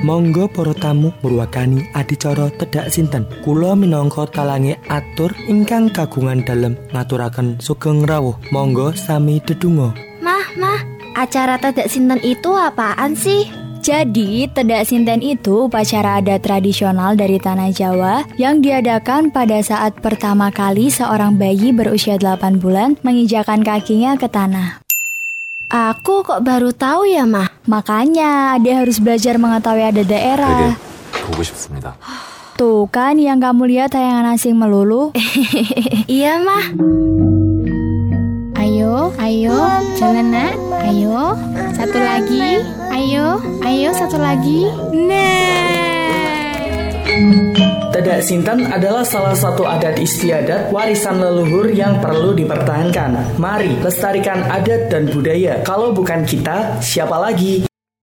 Monggo para tamu murwakani adicara tedak sinten. Kula minangka talange atur ingkang kagungan dalem ngaturaken sugeng rawuh. Monggo sami dedonga. Mah, mah, acara tedak sinten itu apaan sih? Jadi, Tedak Sinten itu upacara adat tradisional dari Tanah Jawa yang diadakan pada saat pertama kali seorang bayi berusia 8 bulan menginjakan kakinya ke tanah. Aku kok baru tahu ya, Mah. Makanya dia harus belajar mengetahui ada daerah. Tuh kan yang kamu lihat tayangan asing melulu. iya, Mah. Ayo, ayo, jalan nak. Ayo, satu lagi. Ayo, ayo, satu lagi. Nah. Tedak Sinten adalah salah satu adat istiadat warisan leluhur yang perlu dipertahankan. Mari lestarikan adat dan budaya. Kalau bukan kita, siapa lagi?